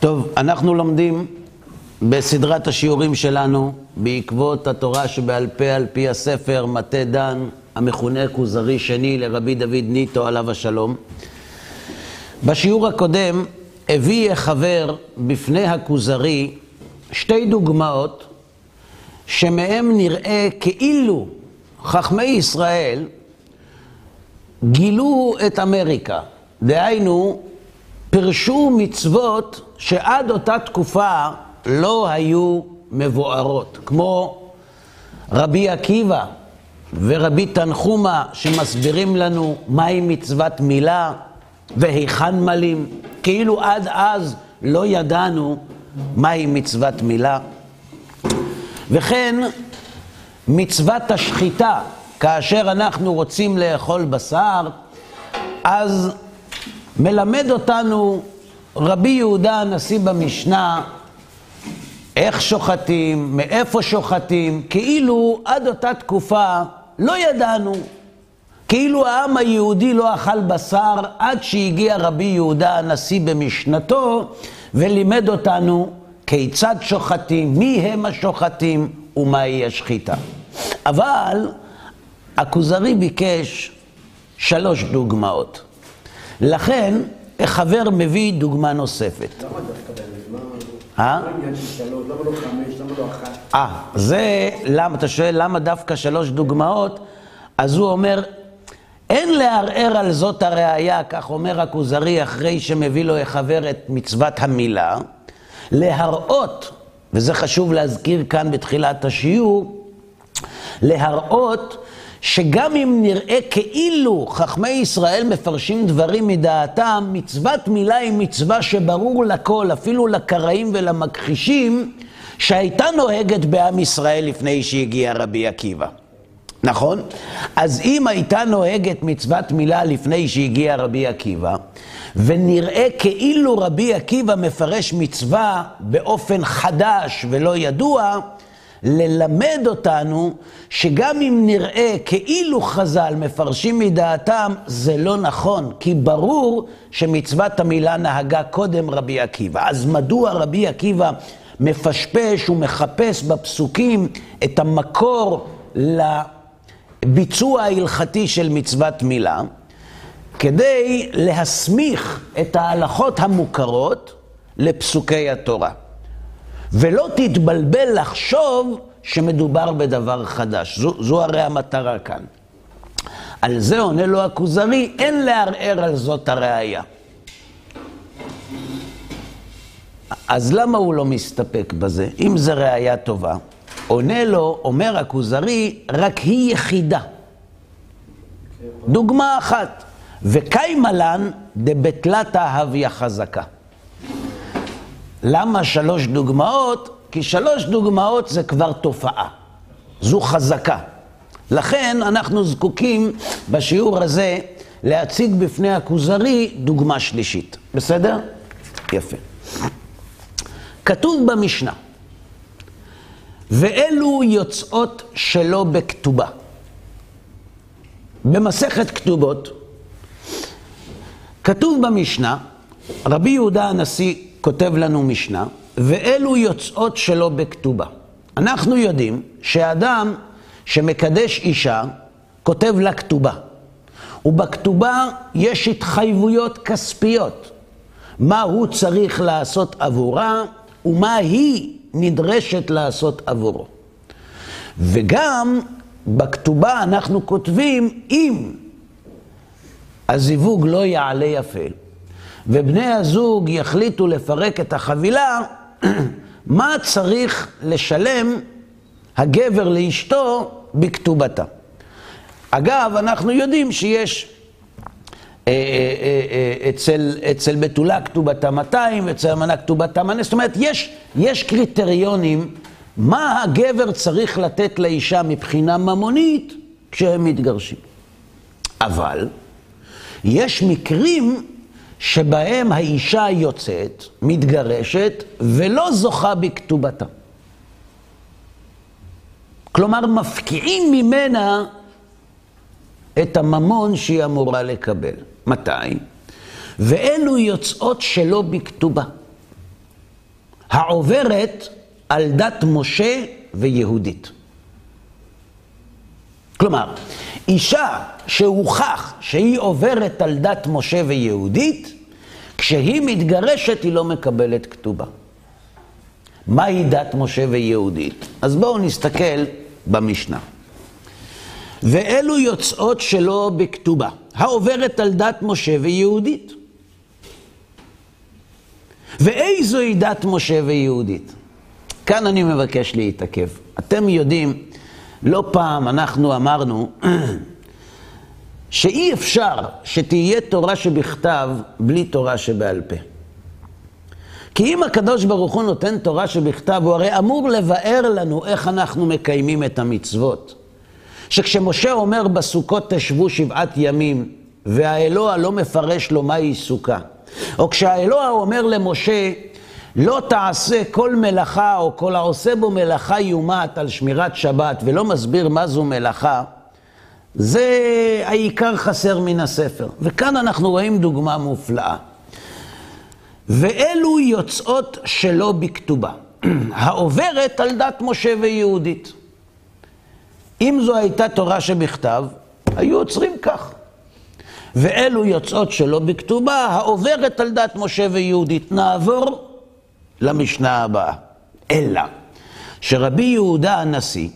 טוב, אנחנו לומדים בסדרת השיעורים שלנו, בעקבות התורה שבעל פה על פי הספר מטה דן, המכונה כוזרי שני לרבי דוד ניטו עליו השלום. בשיעור הקודם הביא החבר בפני הכוזרי שתי דוגמאות שמהם נראה כאילו חכמי ישראל גילו את אמריקה. דהיינו, פירשו מצוות שעד אותה תקופה לא היו מבוארות, כמו רבי עקיבא ורבי תנחומה שמסבירים לנו מהי מצוות מילה והיכן מלים, כאילו עד אז לא ידענו מהי מצוות מילה. וכן מצוות השחיטה, כאשר אנחנו רוצים לאכול בשר, אז מלמד אותנו רבי יהודה הנשיא במשנה איך שוחטים, מאיפה שוחטים, כאילו עד אותה תקופה לא ידענו. כאילו העם היהודי לא אכל בשר עד שהגיע רבי יהודה הנשיא במשנתו ולימד אותנו כיצד שוחטים, מי הם השוחטים ומהי השחיטה. אבל הכוזרי ביקש שלוש דוגמאות. לכן, החבר מביא דוגמה נוספת. למה דווקא באמת? אה? שלוש? למה לא חמש? למה לא אחת? אה, זה, למה, אתה שואל למה דווקא שלוש דוגמאות? אז הוא אומר, אין לערער על זאת הראייה, כך אומר הכוזרי אחרי שמביא לו החבר את מצוות המילה, להראות, וזה חשוב להזכיר כאן בתחילת השיעור, להראות שגם אם נראה כאילו חכמי ישראל מפרשים דברים מדעתם, מצוות מילה היא מצווה שברור לכל, אפילו לקראים ולמכחישים, שהייתה נוהגת בעם ישראל לפני שהגיע רבי עקיבא. נכון? אז אם הייתה נוהגת מצוות מילה לפני שהגיע רבי עקיבא, ונראה כאילו רבי עקיבא מפרש מצווה באופן חדש ולא ידוע, ללמד אותנו שגם אם נראה כאילו חז"ל מפרשים מדעתם, זה לא נכון, כי ברור שמצוות המילה נהגה קודם רבי עקיבא. אז מדוע רבי עקיבא מפשפש ומחפש בפסוקים את המקור לביצוע ההלכתי של מצוות מילה? כדי להסמיך את ההלכות המוכרות לפסוקי התורה. ולא תתבלבל לחשוב שמדובר בדבר חדש. זו, זו הרי המטרה כאן. על זה עונה לו הכוזרי, אין לערער על זאת הראייה. אז למה הוא לא מסתפק בזה? אם זו ראייה טובה, עונה לו, אומר הכוזרי, רק היא יחידה. דוגמה אחת, וקיימה לן דבטלתא הוויה חזקה. למה שלוש דוגמאות? כי שלוש דוגמאות זה כבר תופעה. זו חזקה. לכן אנחנו זקוקים בשיעור הזה להציג בפני הכוזרי דוגמה שלישית. בסדר? יפה. כתוב במשנה, ואלו יוצאות שלא בכתובה. במסכת כתובות, כתוב במשנה, רבי יהודה הנשיא כותב לנו משנה, ואלו יוצאות שלא בכתובה. אנחנו יודעים שאדם שמקדש אישה, כותב לה כתובה. ובכתובה יש התחייבויות כספיות. מה הוא צריך לעשות עבורה, ומה היא נדרשת לעשות עבורו. וגם בכתובה אנחנו כותבים, אם הזיווג לא יעלה יפה, ובני הזוג יחליטו לפרק את החבילה, מה צריך לשלם הגבר לאשתו בכתובתה. אגב, אנחנו יודעים שיש אה, אה, אה, אצל, אצל בתולה כתובתה 200, אצל אמנה כתובתה מנה, זאת אומרת, יש, יש קריטריונים מה הגבר צריך לתת לאישה מבחינה ממונית כשהם מתגרשים. אבל יש מקרים שבהם האישה יוצאת, מתגרשת, ולא זוכה בכתובתה. כלומר, מפקיעים ממנה את הממון שהיא אמורה לקבל. מתי? ואלו יוצאות שלא בכתובה. העוברת על דת משה ויהודית. כלומר, אישה שהוכח שהיא עוברת על דת משה ויהודית, כשהיא מתגרשת היא לא מקבלת כתובה. מהי דת משה ויהודית? אז בואו נסתכל במשנה. ואלו יוצאות שלא בכתובה, העוברת על דת משה ויהודית. ואיזוהי דת משה ויהודית? כאן אני מבקש להתעכב. אתם יודעים, לא פעם אנחנו אמרנו שאי אפשר שתהיה תורה שבכתב בלי תורה שבעל פה. כי אם הקדוש ברוך הוא נותן תורה שבכתב, הוא הרי אמור לבאר לנו איך אנחנו מקיימים את המצוות. שכשמשה אומר בסוכות תשבו שבעת ימים, והאלוה לא מפרש לו מהי סוכה, או כשהאלוה אומר למשה, לא תעשה כל מלאכה או כל העושה בו מלאכה יומת על שמירת שבת ולא מסביר מה זו מלאכה, זה העיקר חסר מן הספר. וכאן אנחנו רואים דוגמה מופלאה. ואלו יוצאות שלא בכתובה, העוברת על דת משה ויהודית. אם זו הייתה תורה שבכתב, היו עוצרים כך. ואלו יוצאות שלא בכתובה, העוברת על דת משה ויהודית. נעבור למשנה הבאה. אלא שרבי יהודה הנשיא,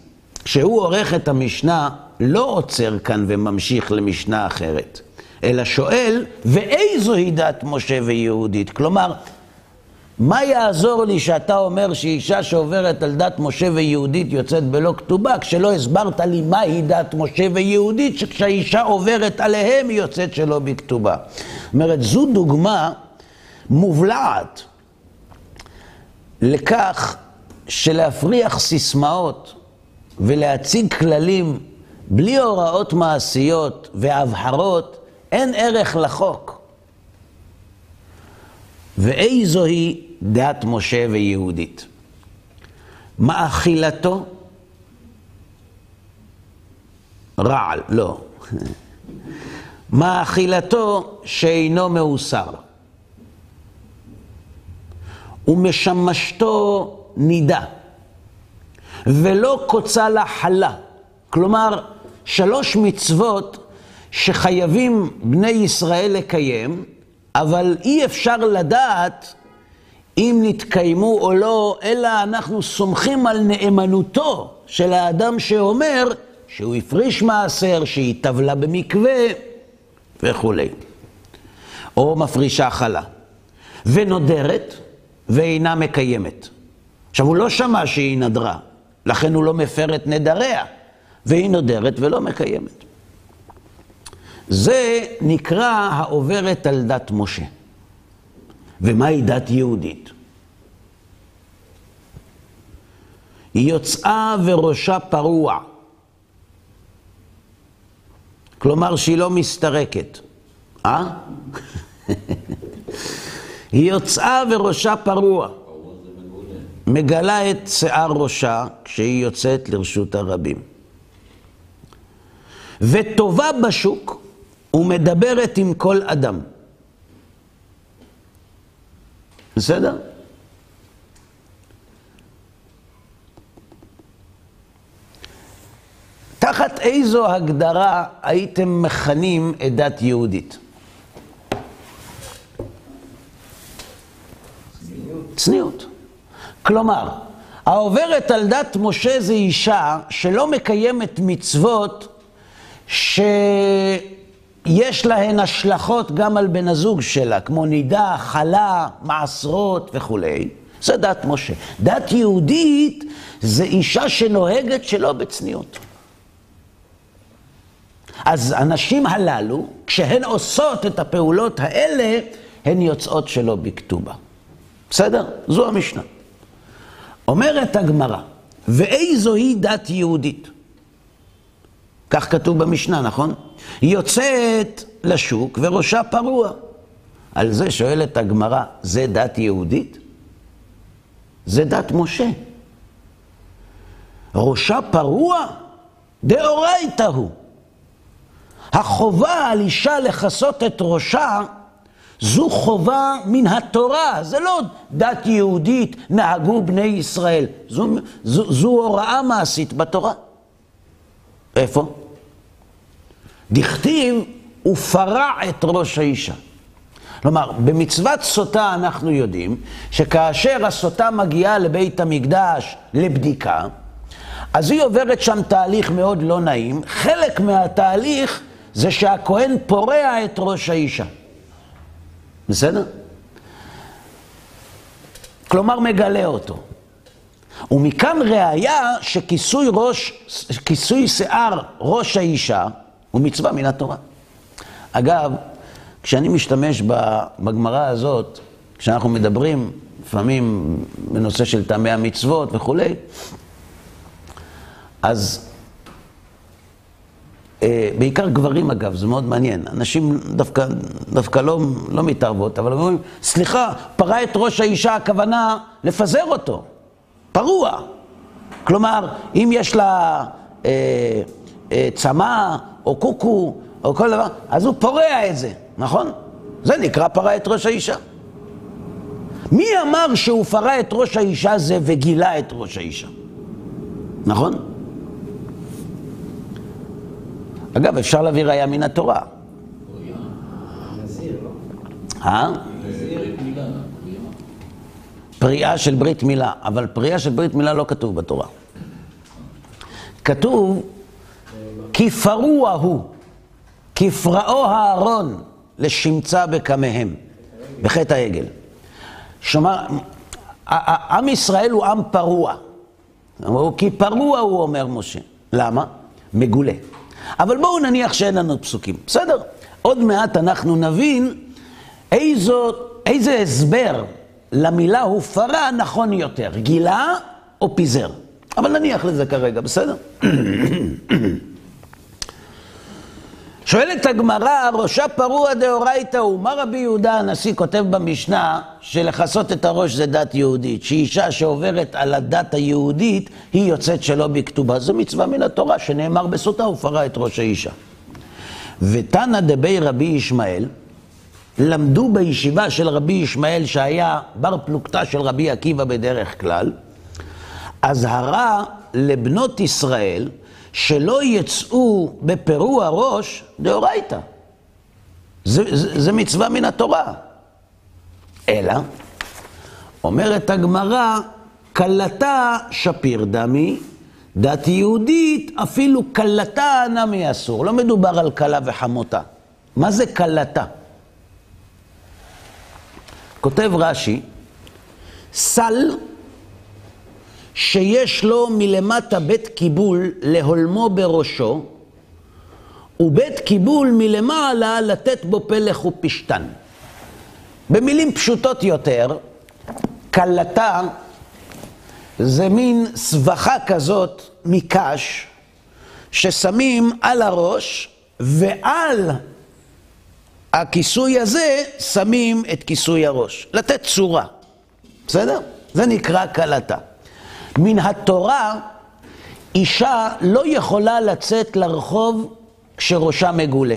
כשהוא עורך את המשנה, לא עוצר כאן וממשיך למשנה אחרת, אלא שואל, ואיזוהי דת משה ויהודית? כלומר, מה יעזור לי שאתה אומר שאישה שעוברת על דת משה ויהודית יוצאת בלא כתובה, כשלא הסברת לי מהי דת משה ויהודית, שכשהאישה עוברת עליהם היא יוצאת שלא בכתובה. זאת אומרת, זו דוגמה מובלעת לכך שלהפריח סיסמאות ולהציג כללים בלי הוראות מעשיות והבהרות, אין ערך לחוק. ואיזוהי דת משה ויהודית? מאכילתו? רעל, לא. מאכילתו שאינו מאוסר. ומשמשתו נידה, ולא קוצה לה חלה. כלומר, שלוש מצוות שחייבים בני ישראל לקיים, אבל אי אפשר לדעת אם נתקיימו או לא, אלא אנחנו סומכים על נאמנותו של האדם שאומר שהוא הפריש מעשר, שהיא טבלה במקווה וכולי. או מפרישה חלה. ונודרת ואינה מקיימת. עכשיו, הוא לא שמע שהיא נדרה, לכן הוא לא מפר את נדריה, והיא נודרת ולא מקיימת. זה נקרא העוברת על דת משה. ומהי דת יהודית? היא יוצאה וראשה פרוע. כלומר שהיא לא מסתרקת. אה? היא יוצאה וראשה פרוע. מגלה את שיער ראשה כשהיא יוצאת לרשות הרבים. וטובה בשוק ומדברת עם כל אדם. בסדר? תחת איזו הגדרה הייתם מכנים את דת יהודית? צניעות. כלומר, העוברת על דת משה זה אישה שלא מקיימת מצוות שיש להן השלכות גם על בן הזוג שלה, כמו נידה, חלה, מעשרות וכולי. זה דת משה. דת יהודית זה אישה שנוהגת שלא בצניעות. אז הנשים הללו, כשהן עושות את הפעולות האלה, הן יוצאות שלא בכתובה. בסדר? זו המשנה. אומרת הגמרא, ואיזוהי דת יהודית? כך כתוב במשנה, נכון? היא יוצאת לשוק וראשה פרוע. על זה שואלת הגמרא, זה דת יהודית? זה דת משה. ראשה פרוע? דאורייתא הוא. החובה על אישה לכסות את ראשה זו חובה מן התורה, זה לא דת יהודית, נהגו בני ישראל. זו, זו, זו הוראה מעשית בתורה. איפה? דכתיב, ופרע את ראש האישה. כלומר, במצוות סוטה אנחנו יודעים שכאשר הסוטה מגיעה לבית המקדש לבדיקה, אז היא עוברת שם תהליך מאוד לא נעים. חלק מהתהליך זה שהכהן פורע את ראש האישה. בסדר? כלומר, מגלה אותו. ומכאן ראיה שכיסוי ראש, כיסוי שיער ראש האישה הוא מצווה מן התורה. אגב, כשאני משתמש בגמרא הזאת, כשאנחנו מדברים לפעמים בנושא של טעמי המצוות וכולי, אז בעיקר גברים אגב, זה מאוד מעניין. אנשים דווקא, דווקא לא, לא מתערבות, אבל אומרים, סליחה, פרע את ראש האישה, הכוונה לפזר אותו. פרוע. כלומר, אם יש לה אה, אה, צמא או קוקו או כל דבר, אז הוא פורע את זה, נכון? זה נקרא פרע את ראש האישה. מי אמר שהוא פרע את ראש האישה זה וגילה את ראש האישה? נכון? אגב, אפשר להביא ראיה מן התורה. אה? פריאה של ברית מילה, אבל פריאה של ברית מילה לא כתוב בתורה. כתוב, כי פרוע הוא, כפרעו הארון לשמצה בקמיהם, בחטא העגל. שומע, עם ישראל הוא עם פרוע. כי פרוע הוא אומר משה. למה? מגולה. אבל בואו נניח שאין לנו פסוקים. בסדר, עוד מעט אנחנו נבין איזו, איזה הסבר למילה הופרה נכון יותר, גילה או פיזר. אבל נניח לזה כרגע, בסדר? שואלת הגמרא, ראשה פרוע דאורייתא הוא, מה רבי יהודה הנשיא כותב במשנה שלכסות את הראש זה דת יהודית, שאישה שעוברת על הדת היהודית היא יוצאת שלא בכתובה, זו מצווה מן התורה שנאמר בסוטה ופרה את ראש האישה. ותנא דבי רבי ישמעאל, למדו בישיבה של רבי ישמעאל שהיה בר פלוגתא של רבי עקיבא בדרך כלל, אזהרה לבנות ישראל שלא יצאו בפרוע ראש דאורייתא. זה, זה, זה מצווה מן התורה. אלא, אומרת הגמרא, כלתה שפיר דמי, דת יהודית, אפילו כלתה נמי אסור. לא מדובר על כלה וחמותה. מה זה כלתה? כותב רש"י, סל שיש לו מלמטה בית קיבול להולמו בראשו, ובית קיבול מלמעלה לתת בו פלח ופשתן. במילים פשוטות יותר, כלתה זה מין סבכה כזאת מקש ששמים על הראש ועל הכיסוי הזה שמים את כיסוי הראש, לתת צורה, בסדר? זה נקרא כלתה. מן התורה, אישה לא יכולה לצאת לרחוב כשראשה מגולה.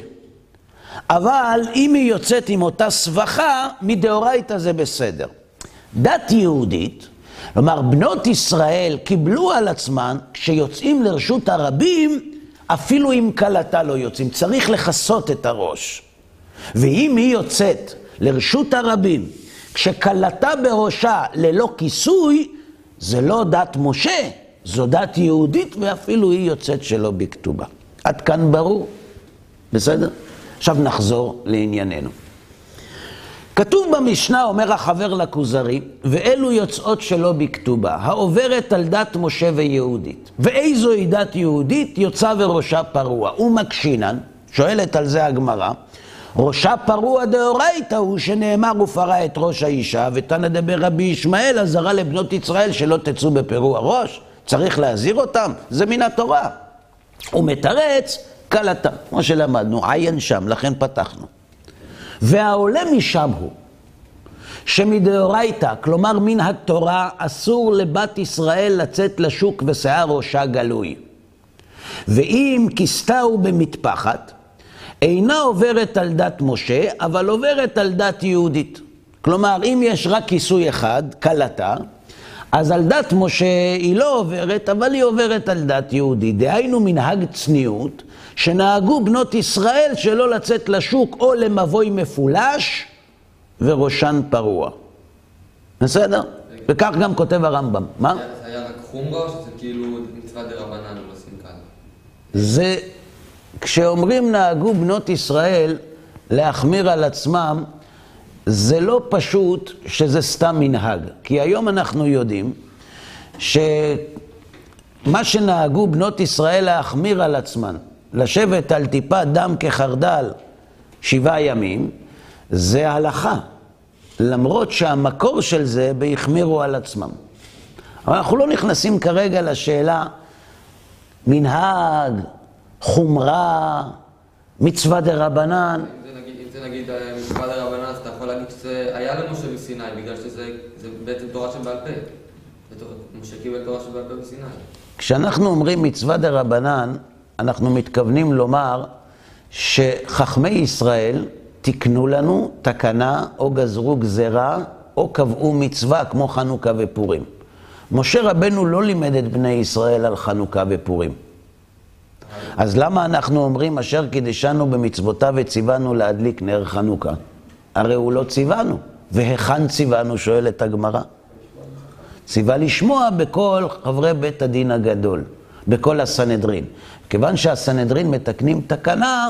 אבל אם היא יוצאת עם אותה סבכה, מדאורייתא זה בסדר. דת יהודית, כלומר בנות ישראל קיבלו על עצמן, כשיוצאים לרשות הרבים, אפילו אם כלתה לא יוצאים, צריך לכסות את הראש. ואם היא יוצאת לרשות הרבים, כשכלתה בראשה ללא כיסוי, זה לא דת משה, זו דת יהודית, ואפילו היא יוצאת שלא בכתובה. עד כאן ברור, בסדר? עכשיו נחזור לענייננו. כתוב במשנה, אומר החבר לכוזרי, ואלו יוצאות שלא בכתובה, העוברת על דת משה ויהודית. ואיזו היא דת יהודית? יוצא וראשה פרוע. ומקשינן, שואלת על זה הגמרא, ראשה פרוע דאורייתא הוא שנאמר ופרע את ראש האישה, ותנא דבר רבי ישמעאל אזהרה לבנות ישראל שלא תצאו בפרוע ראש, צריך להזהיר אותם, זה מן התורה. הוא מתרץ כלתה, כמו שלמדנו, עיין שם, לכן פתחנו. והעולה משם הוא, שמדאורייתא, כלומר מן התורה, אסור לבת ישראל לצאת לשוק ושיער ראשה גלוי. ואם כיסתה הוא במטפחת, אינה עוברת על דת משה, אבל עוברת על דת יהודית. כלומר, אם יש רק כיסוי אחד, כלתה, אז על דת משה היא לא עוברת, אבל היא עוברת על דת יהודית. דהיינו מנהג צניעות, שנהגו בנות ישראל שלא לצאת לשוק או למבוי מפולש וראשן פרוע. בסדר? וכך גם כותב הרמב"ם. מה? זה היה רק חומרה או שזה כאילו מצווה דה רבנן לא לשים כאן? זה, כשאומרים נהגו בנות ישראל להחמיר על עצמם, זה לא פשוט שזה סתם מנהג. כי היום אנחנו יודעים שמה שנהגו בנות ישראל להחמיר על עצמן, לשבת על טיפת דם כחרדל שבעה ימים, זה הלכה. למרות שהמקור של זה בהחמירו על עצמם. אבל אנחנו לא נכנסים כרגע לשאלה מנהג, חומרה, מצווה דה רבנן. אם זה נגיד, אה, מצווה דה רבנן, אז אתה יכול להגיד שזה היה למשה בסיני, בגלל שזה זה בעצם תורה שבעל פה. משה קיבל תורה שבעל פה בסיני. כשאנחנו אומרים מצווה דה רבנן, אנחנו מתכוונים לומר שחכמי ישראל תיקנו לנו תקנה או גזרו גזרה או קבעו מצווה כמו חנוכה ופורים. משה רבנו לא לימד את בני ישראל על חנוכה ופורים. אז למה אנחנו אומרים אשר קידשנו במצוותיו וציוונו להדליק נר חנוכה? הרי הוא לא ציוונו. והיכן ציוונו? שואלת הגמרא. ציווה לשמוע בכל חברי בית הדין הגדול, בכל הסנהדרין. כיוון שהסנהדרין מתקנים תקנה,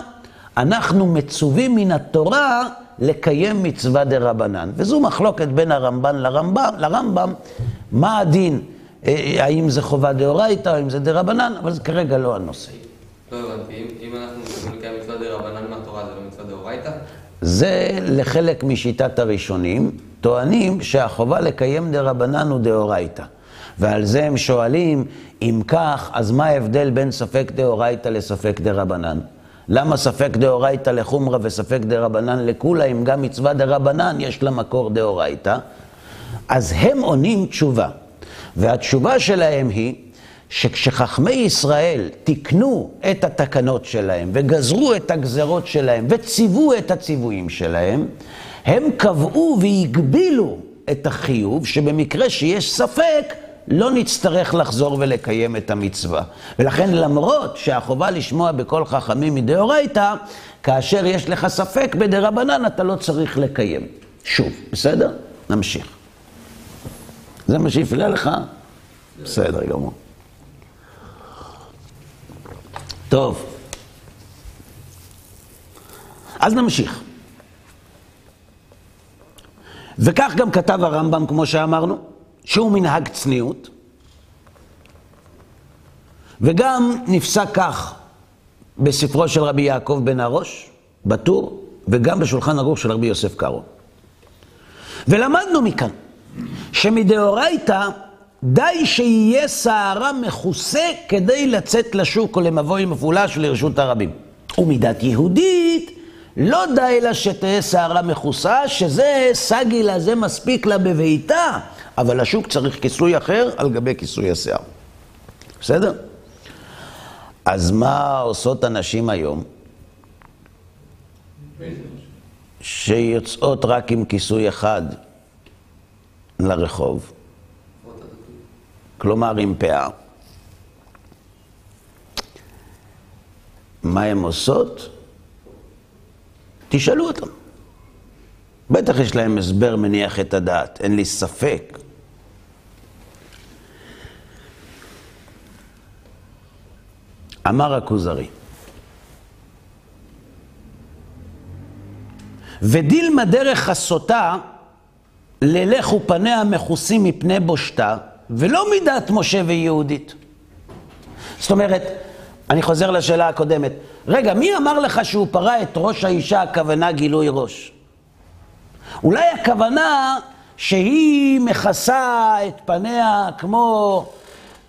אנחנו מצווים מן התורה לקיים מצווה דה רבנן. וזו מחלוקת בין הרמב"ן לרמב"ם, לרמב"ם, מה הדין, אה, האם זה חובה דאורייתא או האם זה דה רבנן, אבל זה כרגע לא הנושא. לא זה לחלק משיטת הראשונים, טוענים שהחובה לקיים דה רבנן הוא דאורייתא. ועל זה הם שואלים, אם כך, אז מה ההבדל בין ספק דאורייתא לספק דה רבנן? למה ספק דאורייתא לחומרא וספק דה רבנן לכולה, אם גם מצווה דה רבנן יש לה מקור דאורייתא? אז הם עונים תשובה. והתשובה שלהם היא שכשחכמי ישראל תיקנו את התקנות שלהם וגזרו את הגזרות שלהם וציוו את הציוויים שלהם, הם קבעו והגבילו את החיוב שבמקרה שיש ספק, לא נצטרך לחזור ולקיים את המצווה. ולכן למרות שהחובה לשמוע בקול חכמים מדאורייתא, כאשר יש לך ספק בדרבנן אתה לא צריך לקיים. שוב, בסדר? נמשיך. זה מה שהפריע לך? בסדר גמור. טוב. אז נמשיך. וכך גם כתב הרמב"ם, כמו שאמרנו, שהוא מנהג צניעות, וגם נפסק כך בספרו של רבי יעקב בן הראש, בטור, וגם בשולחן ערוך של רבי יוסף קארו. ולמדנו מכאן שמדאורייתא די שיהיה שערה מכוסה כדי לצאת לשוק או למבוי מפולש לרשות הרבים. ומידת יהודית, לא די לה שתהיה שערה מכוסה, שזה סגי לה, זה מספיק לה בביתה, אבל השוק צריך כיסוי אחר על גבי כיסוי השיער. בסדר? אז מה עושות הנשים היום? שיוצאות רק עם כיסוי אחד לרחוב, כלומר עם פאה. מה הן עושות? תשאלו אותם. בטח יש להם הסבר מניח את הדעת, אין לי ספק. אמר הכוזרי, ודילמה דרך הסוטה, ללך ופניה מכוסים מפני בושתה, ולא מדת משה ויהודית. זאת אומרת, אני חוזר לשאלה הקודמת, רגע, מי אמר לך שהוא פרה את ראש האישה, הכוונה גילוי ראש? אולי הכוונה שהיא מכסה את פניה כמו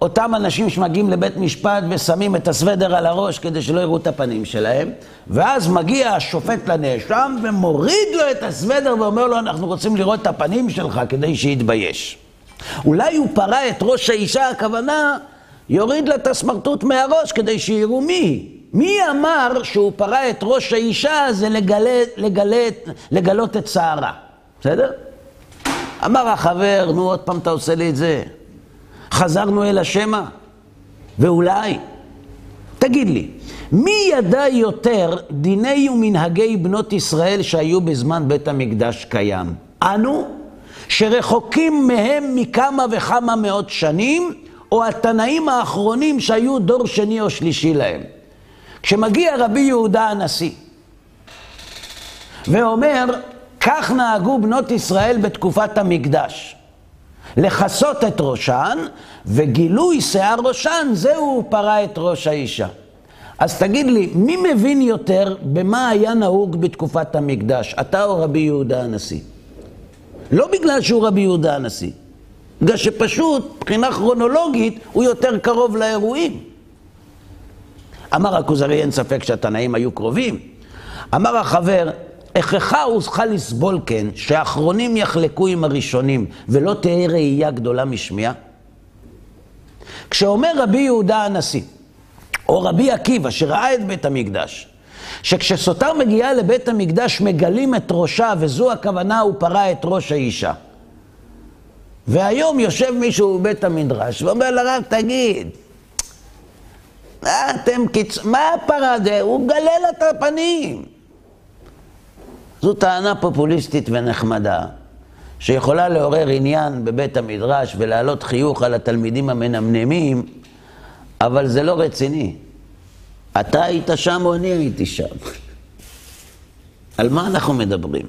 אותם אנשים שמגיעים לבית משפט ושמים את הסוודר על הראש כדי שלא יראו את הפנים שלהם, ואז מגיע השופט לנאשם ומוריד לו את הסוודר ואומר לו, אנחנו רוצים לראות את הפנים שלך כדי שיתבייש. אולי הוא פרה את ראש האישה, הכוונה, יוריד לה את הסמרטוט מהראש כדי שיראו מי. מי אמר שהוא פרה את ראש האישה זה לגלות, לגלות, לגלות את שערה, בסדר? אמר החבר, נו עוד פעם אתה עושה לי את זה. חזרנו אל השמע, ואולי. תגיד לי, מי ידע יותר דיני ומנהגי בנות ישראל שהיו בזמן בית המקדש קיים? אנו, שרחוקים מהם מכמה וכמה מאות שנים, או התנאים האחרונים שהיו דור שני או שלישי להם. כשמגיע רבי יהודה הנשיא ואומר, כך נהגו בנות ישראל בתקופת המקדש. לכסות את ראשן, וגילוי שיער ראשן, זהו פרה את ראש האישה. אז תגיד לי, מי מבין יותר במה היה נהוג בתקופת המקדש, אתה או רבי יהודה הנשיא? לא בגלל שהוא רבי יהודה הנשיא, בגלל שפשוט, מבחינה כרונולוגית, הוא יותר קרוב לאירועים. אמר הכוזרי, אין ספק שהתנאים היו קרובים. אמר החבר, הכרחה צריכה לסבול כן, שהאחרונים יחלקו עם הראשונים, ולא תהא ראייה גדולה משמיעה? כשאומר רבי יהודה הנשיא, או רבי עקיבא, שראה את בית המקדש, שכשסוטר מגיעה לבית המקדש מגלים את ראשה, וזו הכוונה, הוא פרה את ראש האישה. והיום יושב מישהו בבית המדרש ואומר לרב, תגיד, מה אתם קיצ... מה הפרה הזה? הוא מגלה לה את הפנים. זו טענה פופוליסטית ונחמדה, שיכולה לעורר עניין בבית המדרש ולהעלות חיוך על התלמידים המנמנמים, אבל זה לא רציני. אתה היית שם או אני הייתי שם? על מה אנחנו מדברים?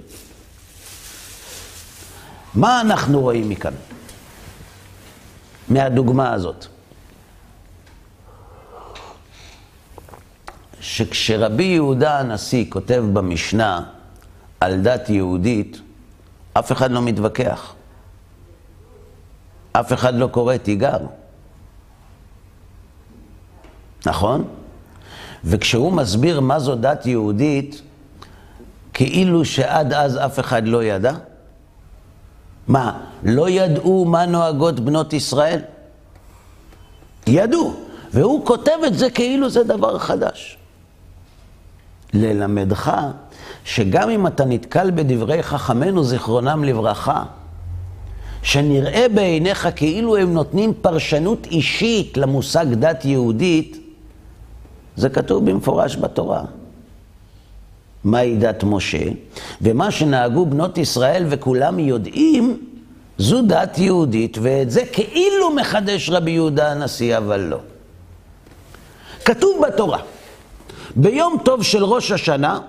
מה אנחנו רואים מכאן? מהדוגמה הזאת. שכשרבי יהודה הנשיא כותב במשנה על דת יהודית, אף אחד לא מתווכח. אף אחד לא קורא תיגר. נכון? וכשהוא מסביר מה זו דת יהודית, כאילו שעד אז אף אחד לא ידע? מה, לא ידעו מה נוהגות בנות ישראל? ידעו, והוא כותב את זה כאילו זה דבר חדש. ללמדך שגם אם אתה נתקל בדברי חכמינו, זיכרונם לברכה, שנראה בעיניך כאילו הם נותנים פרשנות אישית למושג דת יהודית, זה כתוב במפורש בתורה. מהי דת משה, ומה שנהגו בנות ישראל וכולם יודעים, זו דת יהודית, ואת זה כאילו מחדש רבי יהודה הנשיא, אבל לא. כתוב בתורה, ביום טוב של ראש השנה,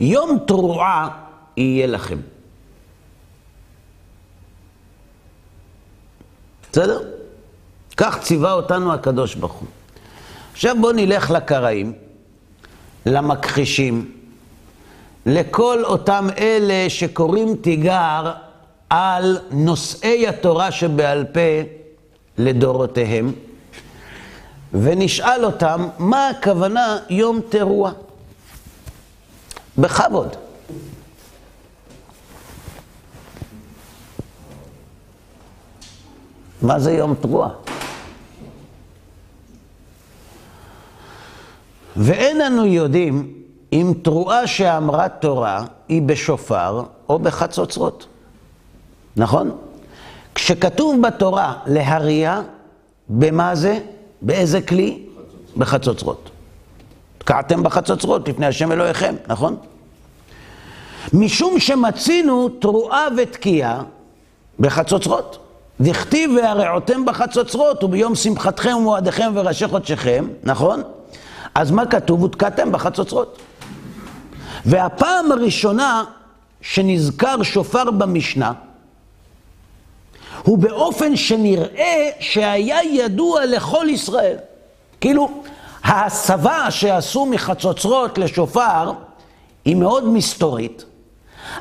יום תרועה יהיה לכם. בסדר? כך ציווה אותנו הקדוש ברוך הוא. עכשיו בואו נלך לקראים, למכחישים, לכל אותם אלה שקוראים תיגר על נושאי התורה שבעל פה לדורותיהם, ונשאל אותם מה הכוונה יום תרועה. בכבוד. מה זה יום תרועה? ואין אנו יודעים אם תרועה שאמרה תורה היא בשופר או בחצוצרות. נכון? כשכתוב בתורה להריע, במה זה? באיזה כלי? בחצוצרות. תקעתם בחצוצרות לפני השם אלוהיכם, נכון? משום שמצינו תרועה ותקיעה בחצוצרות. דכתיב והרעותם בחצוצרות וביום שמחתכם ומועדיכם וראשי חודשיכם, נכון? אז מה כתוב? ותקעתם בחצוצרות. והפעם הראשונה שנזכר שופר במשנה, הוא באופן שנראה שהיה ידוע לכל ישראל. כאילו, ההסבה שעשו מחצוצרות לשופר היא מאוד מסתורית,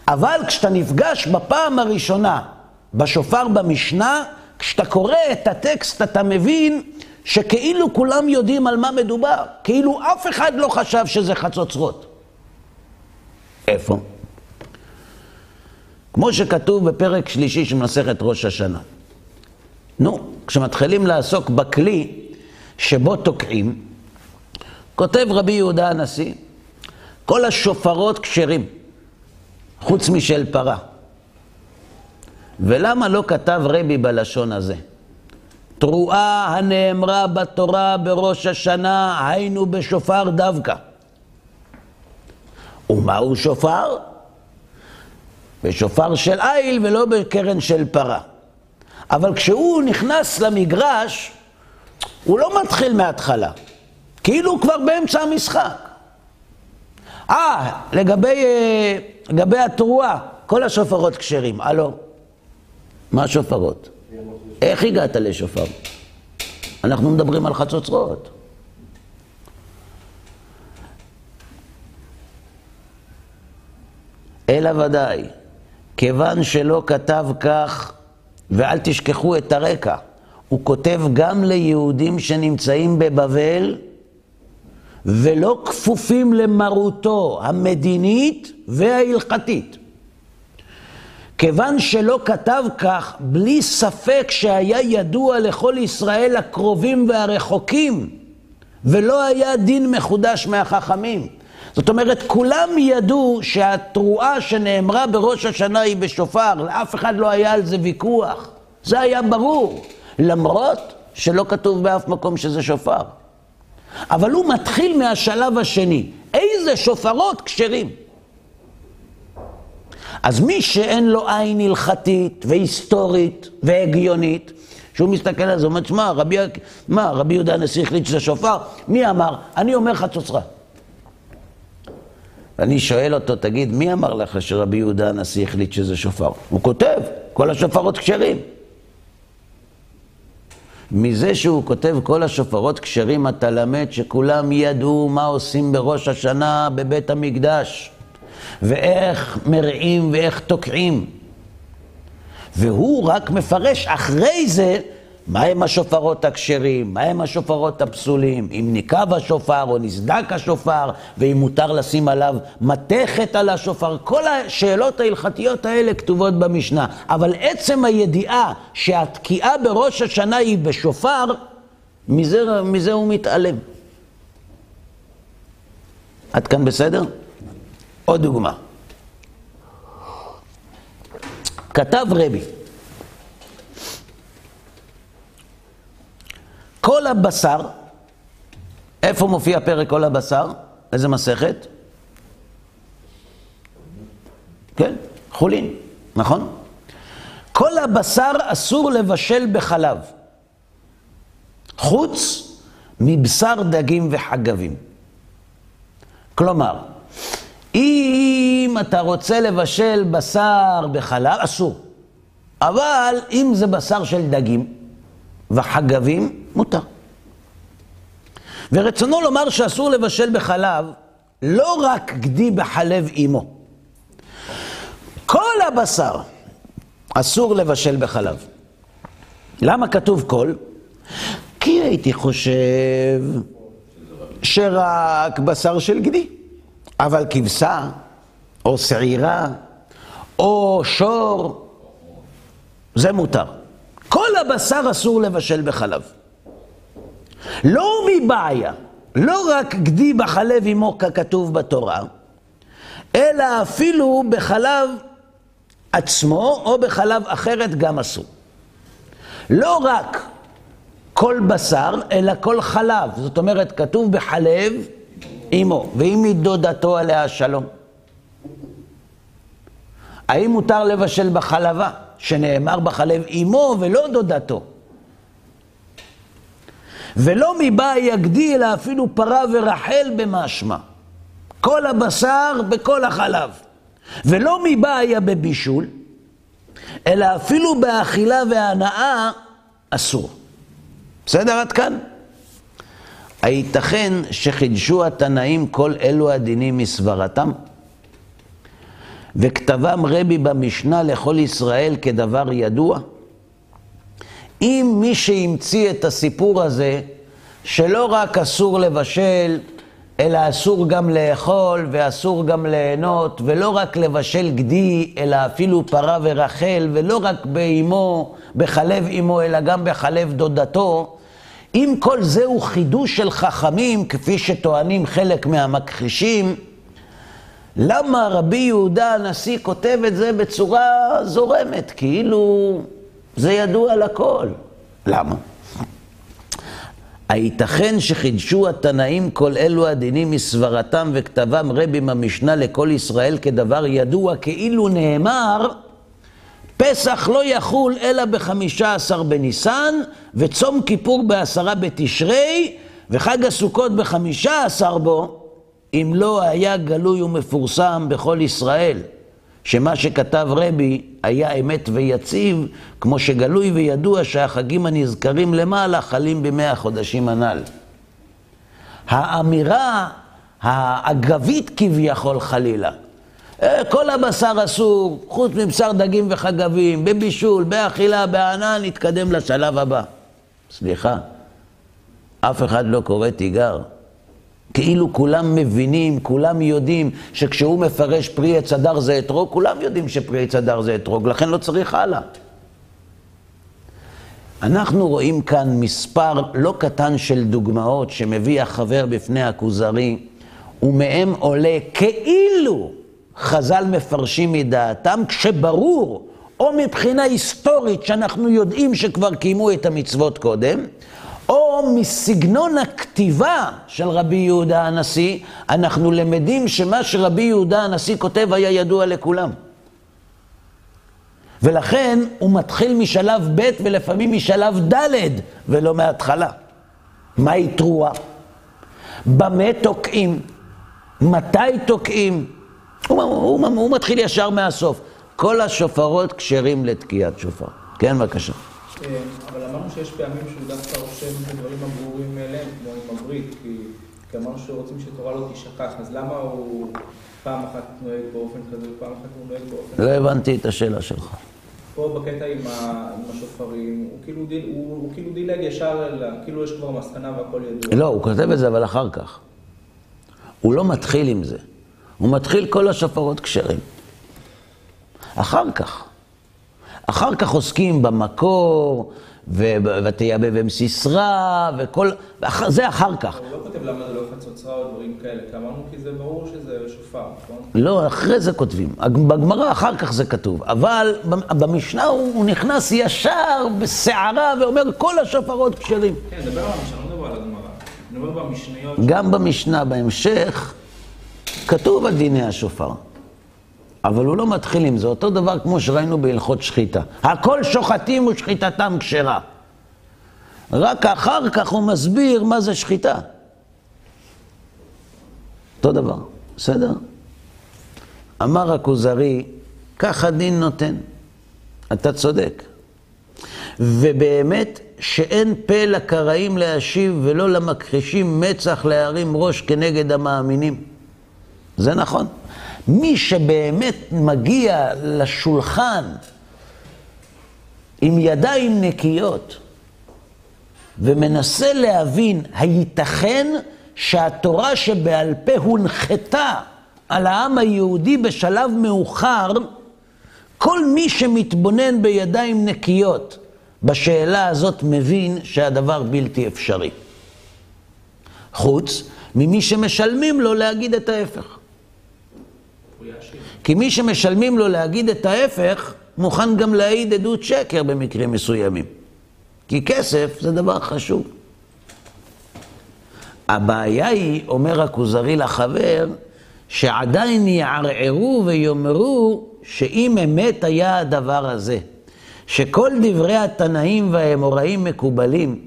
אבל כשאתה נפגש בפעם הראשונה בשופר במשנה, כשאתה קורא את הטקסט אתה מבין שכאילו כולם יודעים על מה מדובר, כאילו אף אחד לא חשב שזה חצוצרות. איפה? כמו שכתוב בפרק שלישי של מסכת ראש השנה. נו, כשמתחילים לעסוק בכלי שבו תוקעים, כותב רבי יהודה הנשיא, כל השופרות כשרים, חוץ משל פרה. ולמה לא כתב רבי בלשון הזה? תרועה הנאמרה בתורה בראש השנה, היינו בשופר דווקא. ומהו שופר? בשופר של איל ולא בקרן של פרה. אבל כשהוא נכנס למגרש, הוא לא מתחיל מההתחלה, כאילו הוא כבר באמצע המשחק. אה, לגבי, אה, לגבי התרועה, כל השופרות כשרים. הלו, מה השופרות? איך הגעת לשופר? אנחנו מדברים על חצוצרות. אלא ודאי, כיוון שלא כתב כך, ואל תשכחו את הרקע, הוא כותב גם ליהודים שנמצאים בבבל ולא כפופים למרותו המדינית וההלכתית. כיוון שלא כתב כך, בלי ספק שהיה ידוע לכל ישראל הקרובים והרחוקים, ולא היה דין מחודש מהחכמים. זאת אומרת, כולם ידעו שהתרועה שנאמרה בראש השנה היא בשופר, לאף אחד לא היה על זה ויכוח. זה היה ברור, למרות שלא כתוב באף מקום שזה שופר. אבל הוא מתחיל מהשלב השני. איזה שופרות כשרים. אז מי שאין לו עין הלכתית והיסטורית והגיונית, שהוא מסתכל על זה, הוא אומר, שמע, רבי, מה, רבי יהודה הנשיא החליט שזה שופר? מי אמר? אני אומר חצוצרה. ואני שואל אותו, תגיד, מי אמר לך שרבי יהודה הנשיא החליט שזה שופר? הוא כותב, כל השופרות כשרים. מזה שהוא כותב כל השופרות כשרים, אתה למד שכולם ידעו מה עושים בראש השנה בבית המקדש, ואיך מרעים ואיך תוקעים. והוא רק מפרש אחרי זה מהם השופרות הכשרים, מהם השופרות הפסולים, אם ניקב השופר או נסדק השופר, ואם מותר לשים עליו מתכת על השופר, כל השאלות ההלכתיות האלה כתובות במשנה. אבל עצם הידיעה שהתקיעה בראש השנה היא בשופר, מזה, מזה הוא מתעלם. עד כאן בסדר? עוד דוגמה. כתב רבי, כל הבשר, איפה מופיע פרק כל הבשר? איזה מסכת? כן, חולין, נכון? כל הבשר אסור לבשל בחלב, חוץ מבשר דגים וחגבים. כלומר, אם אתה רוצה לבשל בשר בחלב, אסור. אבל אם זה בשר של דגים וחגבים, מותר. ורצונו לומר שאסור לבשל בחלב לא רק גדי בחלב אימו. כל הבשר אסור לבשל בחלב. למה כתוב כל? כי הייתי חושב שרק בשר של גדי, אבל כבשה, או שעירה, או שור, זה מותר. כל הבשר אסור לבשל בחלב. לא מבעיה, לא רק גדי בחלב עמו ככתוב בתורה, אלא אפילו בחלב עצמו או בחלב אחרת גם אסור. לא רק כל בשר, אלא כל חלב. זאת אומרת, כתוב בחלב עמו, ואם היא דודתו עליה שלום. האם מותר לבשל בחלבה, שנאמר בחלב עמו ולא דודתו? ולא מבא יגדי, אלא אפילו פרה ורחל במשמע. כל הבשר בכל החלב. ולא מבא היה בבישול, אלא אפילו באכילה והנאה אסור. בסדר עד כאן? הייתכן שחידשו התנאים כל אלו הדינים מסברתם? וכתבם רבי במשנה לכל ישראל כדבר ידוע? אם מי שהמציא את הסיפור הזה, שלא רק אסור לבשל, אלא אסור גם לאכול ואסור גם ליהנות, ולא רק לבשל גדי, אלא אפילו פרה ורחל, ולא רק באמו, בחלב אמו, אלא גם בחלב דודתו, אם כל זה הוא חידוש של חכמים, כפי שטוענים חלק מהמכחישים, למה רבי יהודה הנשיא כותב את זה בצורה זורמת, כאילו זה ידוע לכל? למה? הייתכן שחידשו התנאים כל אלו הדינים מסברתם וכתבם רבי במשנה לכל ישראל כדבר ידוע, כאילו נאמר, פסח לא יחול אלא בחמישה עשר בניסן, וצום כיפור בעשרה בתשרי, וחג הסוכות בחמישה עשר בו, אם לא היה גלוי ומפורסם בכל ישראל, שמה שכתב רבי היה אמת ויציב, כמו שגלוי וידוע שהחגים הנזכרים למעלה חלים בימי החודשים הנ"ל. האמירה האגבית כביכול חלילה, כל הבשר אסור, חוץ מבשר דגים וחגבים, בבישול, באכילה, בענן, נתקדם לשלב הבא. סליחה, אף אחד לא קורא תיגר. כאילו כולם מבינים, כולם יודעים שכשהוא מפרש פרי עץ אדר זה אתרוג, כולם יודעים שפרי עץ אדר זה אתרוג, לכן לא צריך הלאה. אנחנו רואים כאן מספר לא קטן של דוגמאות שמביא החבר בפני הכוזרי, ומהם עולה כאילו חז"ל מפרשים מדעתם, כשברור, או מבחינה היסטורית שאנחנו יודעים שכבר קיימו את המצוות קודם, או מסגנון הכתיבה של רבי יהודה הנשיא, אנחנו למדים שמה שרבי יהודה הנשיא כותב היה ידוע לכולם. ולכן הוא מתחיל משלב ב' ולפעמים משלב ד' ולא מההתחלה. מהי תרועה? במה תוקעים? מתי תוקעים? הוא, הוא, הוא, הוא מתחיל ישר מהסוף. כל השופרות כשרים לתקיעת שופר. כן, בבקשה. כן, אבל אמרנו שיש פעמים שהוא דווקא רושם את הדברים הברורים מאליהם, כמו עם הברית, כי, כי אמרנו שרוצים שתורה לא תשכח, אז למה הוא פעם אחת נוהג באופן כזה ופעם אחת הוא נוהג באופן לא הבנתי את השאלה שלך. פה בקטע עם, ה, עם השופרים, הוא כאילו, דיל, הוא, הוא כאילו דילג ישר, אל, כאילו יש כבר מסקנה והכל ידוע. לא, הוא כותב את זה אבל אחר כך. הוא לא מתחיל עם זה. הוא מתחיל כל השופרות כשרים. אחר כך. אחר כך עוסקים במקור, ותייבב סיסרא, וכל... זה אחר כך. הוא לא כותב למה זה לא חצוצרה או דברים כאלה, כי אמרנו כי זה ברור שזה שופר, נכון? לא, אחרי זה כותבים. בגמרא אחר כך זה כתוב. אבל במשנה הוא נכנס ישר בסערה ואומר כל השופרות כשרים. כן, דבר על המשנה, לא מדבר על הגמרא. אני מדבר במשניות. גם במשנה בהמשך כתוב על דיני השופר. אבל הוא לא מתחיל עם זה, אותו דבר כמו שראינו בהלכות שחיטה. הכל שוחטים ושחיטתם כשרה. רק אחר כך הוא מסביר מה זה שחיטה. אותו דבר, בסדר? אמר הכוזרי, כך הדין נותן. אתה צודק. ובאמת שאין פה לקראים להשיב ולא למכחישים מצח להרים ראש כנגד המאמינים. זה נכון. מי שבאמת מגיע לשולחן עם ידיים נקיות ומנסה להבין, הייתכן שהתורה שבעל פה הונחתה על העם היהודי בשלב מאוחר, כל מי שמתבונן בידיים נקיות בשאלה הזאת מבין שהדבר בלתי אפשרי. חוץ ממי שמשלמים לו להגיד את ההפך. כי מי שמשלמים לו להגיד את ההפך, מוכן גם להעיד עדות שקר במקרים מסוימים. כי כסף זה דבר חשוב. הבעיה היא, אומר הכוזרי לחבר, שעדיין יערערו ויאמרו שאם אמת היה הדבר הזה, שכל דברי התנאים והאמוראים מקובלים,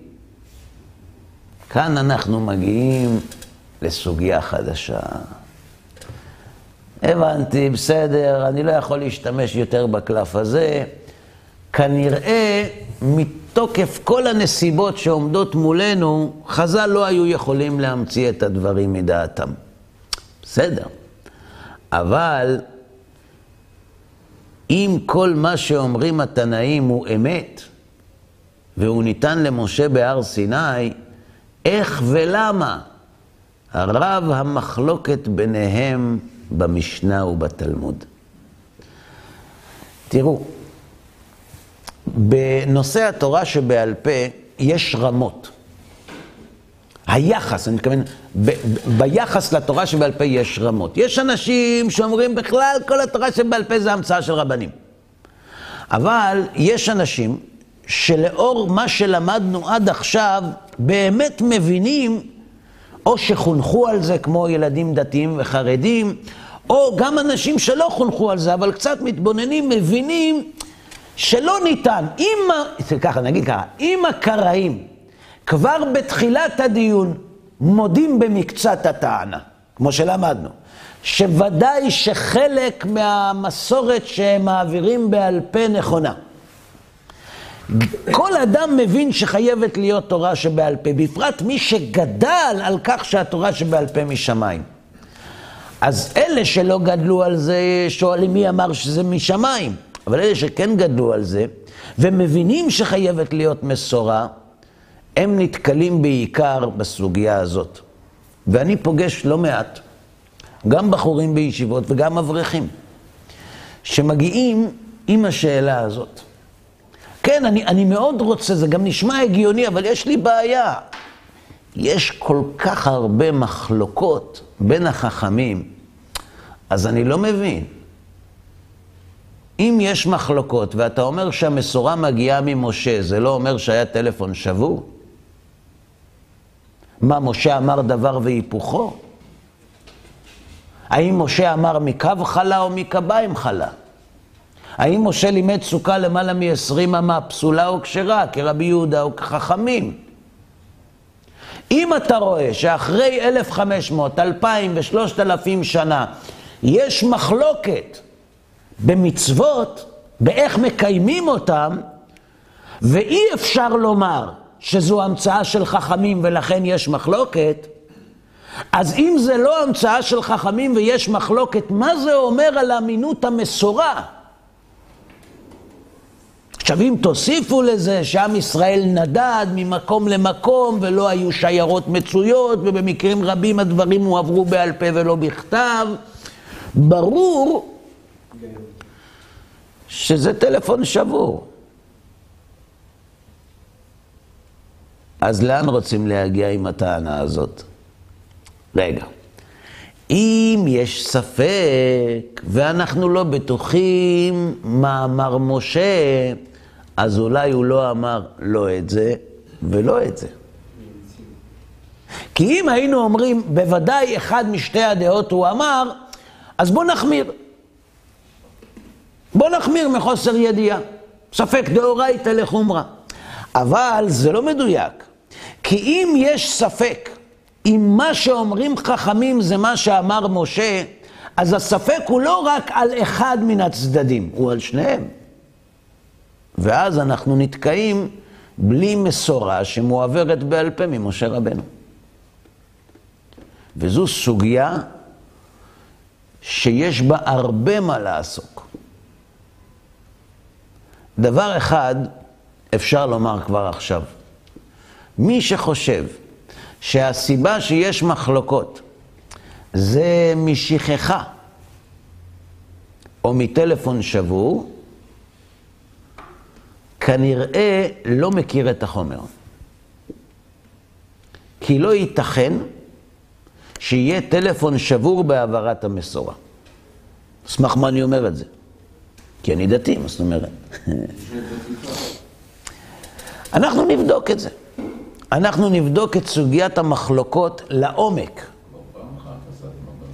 כאן אנחנו מגיעים לסוגיה חדשה. הבנתי, בסדר, אני לא יכול להשתמש יותר בקלף הזה. כנראה, מתוקף כל הנסיבות שעומדות מולנו, חז"ל לא היו יכולים להמציא את הדברים מדעתם. בסדר. אבל אם כל מה שאומרים התנאים הוא אמת, והוא ניתן למשה בהר סיני, איך ולמה רב המחלוקת ביניהם במשנה ובתלמוד. תראו, בנושא התורה שבעל פה יש רמות. היחס, אני מתכוון, ב- ב- ביחס לתורה שבעל פה יש רמות. יש אנשים שאומרים בכלל כל התורה שבעל פה זה המצאה של רבנים. אבל יש אנשים שלאור מה שלמדנו עד עכשיו, באמת מבינים, או שחונכו על זה כמו ילדים דתיים וחרדים, או גם אנשים שלא חונכו על זה, אבל קצת מתבוננים, מבינים שלא ניתן. אם, ככה, נגיד ככה, אם הקראים כבר בתחילת הדיון מודים במקצת הטענה, כמו שלמדנו, שוודאי שחלק מהמסורת שהם מעבירים בעל פה נכונה. כל אדם מבין שחייבת להיות תורה שבעל פה, בפרט מי שגדל על כך שהתורה שבעל פה משמיים. אז אלה שלא גדלו על זה, שואלים מי אמר שזה משמיים. אבל אלה שכן גדלו על זה, ומבינים שחייבת להיות מסורה, הם נתקלים בעיקר בסוגיה הזאת. ואני פוגש לא מעט, גם בחורים בישיבות וגם אברכים, שמגיעים עם השאלה הזאת. כן, אני, אני מאוד רוצה, זה גם נשמע הגיוני, אבל יש לי בעיה. יש כל כך הרבה מחלוקות בין החכמים, אז אני לא מבין. אם יש מחלוקות ואתה אומר שהמסורה מגיעה ממשה, זה לא אומר שהיה טלפון שבור? מה, משה אמר דבר והיפוכו? האם משה אמר מקו חלה או מקביים חלה? האם משה לימד סוכה למעלה מ-20 אמה פסולה או כשרה, כרבי יהודה או כחכמים? אם אתה רואה שאחרי 1,500, 2,000 ו-3,000 שנה יש מחלוקת במצוות, באיך מקיימים אותם, ואי אפשר לומר שזו המצאה של חכמים ולכן יש מחלוקת, אז אם זה לא המצאה של חכמים ויש מחלוקת, מה זה אומר על אמינות המסורה? עכשיו אם תוסיפו לזה שעם ישראל נדד ממקום למקום ולא היו שיירות מצויות ובמקרים רבים הדברים הועברו בעל פה ולא בכתב, ברור שזה טלפון שבור. אז לאן רוצים להגיע עם הטענה הזאת? רגע. אם יש ספק ואנחנו לא בטוחים מה אמר משה, אז אולי הוא לא אמר לא את זה ולא את זה. כי אם היינו אומרים, בוודאי אחד משתי הדעות הוא אמר, אז בוא נחמיר. בוא נחמיר מחוסר ידיעה. ספק דאורייתא לחומרא. אבל זה לא מדויק. כי אם יש ספק, אם מה שאומרים חכמים זה מה שאמר משה, אז הספק הוא לא רק על אחד מן הצדדים, הוא על שניהם. ואז אנחנו נתקעים בלי מסורה שמועברת בעל פה ממשה רבנו. וזו סוגיה שיש בה הרבה מה לעסוק. דבר אחד אפשר לומר כבר עכשיו. מי שחושב שהסיבה שיש מחלוקות זה משכחה או מטלפון שבור, כנראה לא מכיר את החומר. כי לא ייתכן שיהיה טלפון שבור בהעברת המסורה. אשמח מה אני אומר את זה. כי אני דתי, מה זאת אומרת? אנחנו נבדוק את זה. אנחנו נבדוק את סוגיית המחלוקות לעומק.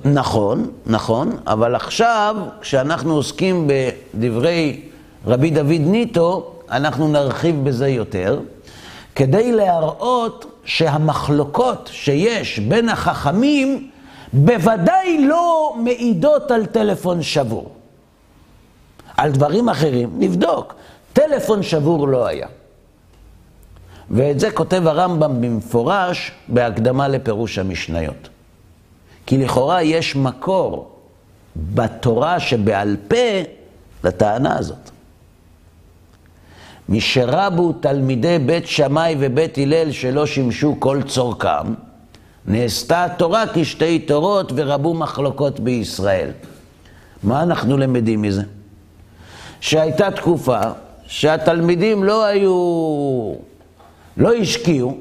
נכון, נכון, אבל עכשיו, כשאנחנו עוסקים בדברי רבי דוד ניטו, אנחנו נרחיב בזה יותר, כדי להראות שהמחלוקות שיש בין החכמים בוודאי לא מעידות על טלפון שבור. על דברים אחרים נבדוק. טלפון שבור לא היה. ואת זה כותב הרמב"ם במפורש בהקדמה לפירוש המשניות. כי לכאורה יש מקור בתורה שבעל פה לטענה הזאת. משרבו תלמידי בית שמאי ובית הלל שלא שימשו כל צורכם, נעשתה התורה כשתי תורות ורבו מחלוקות בישראל. מה אנחנו למדים מזה? שהייתה תקופה שהתלמידים לא היו, לא השקיעו,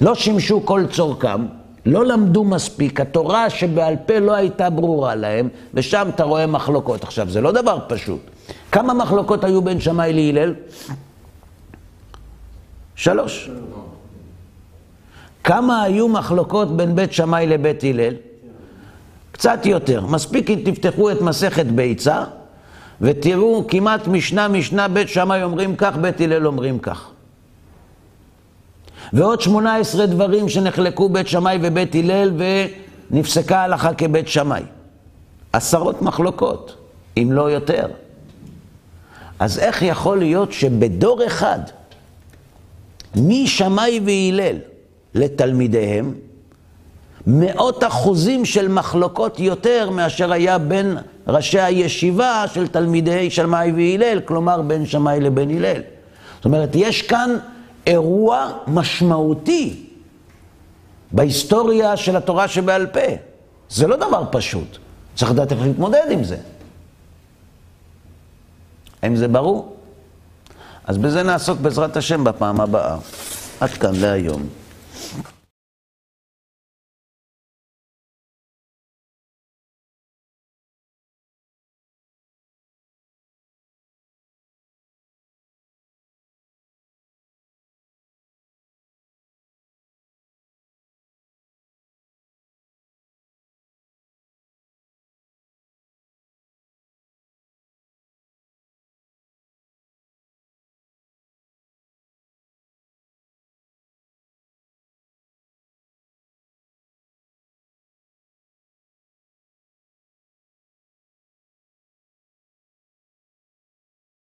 לא שימשו כל צורכם, לא למדו מספיק, התורה שבעל פה לא הייתה ברורה להם, ושם אתה רואה מחלוקות. עכשיו, זה לא דבר פשוט. כמה מחלוקות היו בין שמאי להלל? שלוש. כמה היו מחלוקות בין בית שמאי לבית הלל? קצת יותר. מספיק אם תפתחו את מסכת ביצה, ותראו כמעט משנה משנה בית שמאי אומרים כך, בית הלל אומרים כך. ועוד שמונה עשרה דברים שנחלקו בית שמאי ובית הלל ונפסקה הלכה כבית שמאי. עשרות מחלוקות, אם לא יותר. אז איך יכול להיות שבדור אחד, משמאי והלל לתלמידיהם, מאות אחוזים של מחלוקות יותר מאשר היה בין ראשי הישיבה של תלמידי שמאי והלל, כלומר בין שמאי לבין הלל. זאת אומרת, יש כאן אירוע משמעותי בהיסטוריה של התורה שבעל פה. זה לא דבר פשוט, צריך לדעת איך להתמודד עם זה. האם זה ברור? אז בזה נעסוק בעזרת השם בפעם הבאה. עד כאן להיום.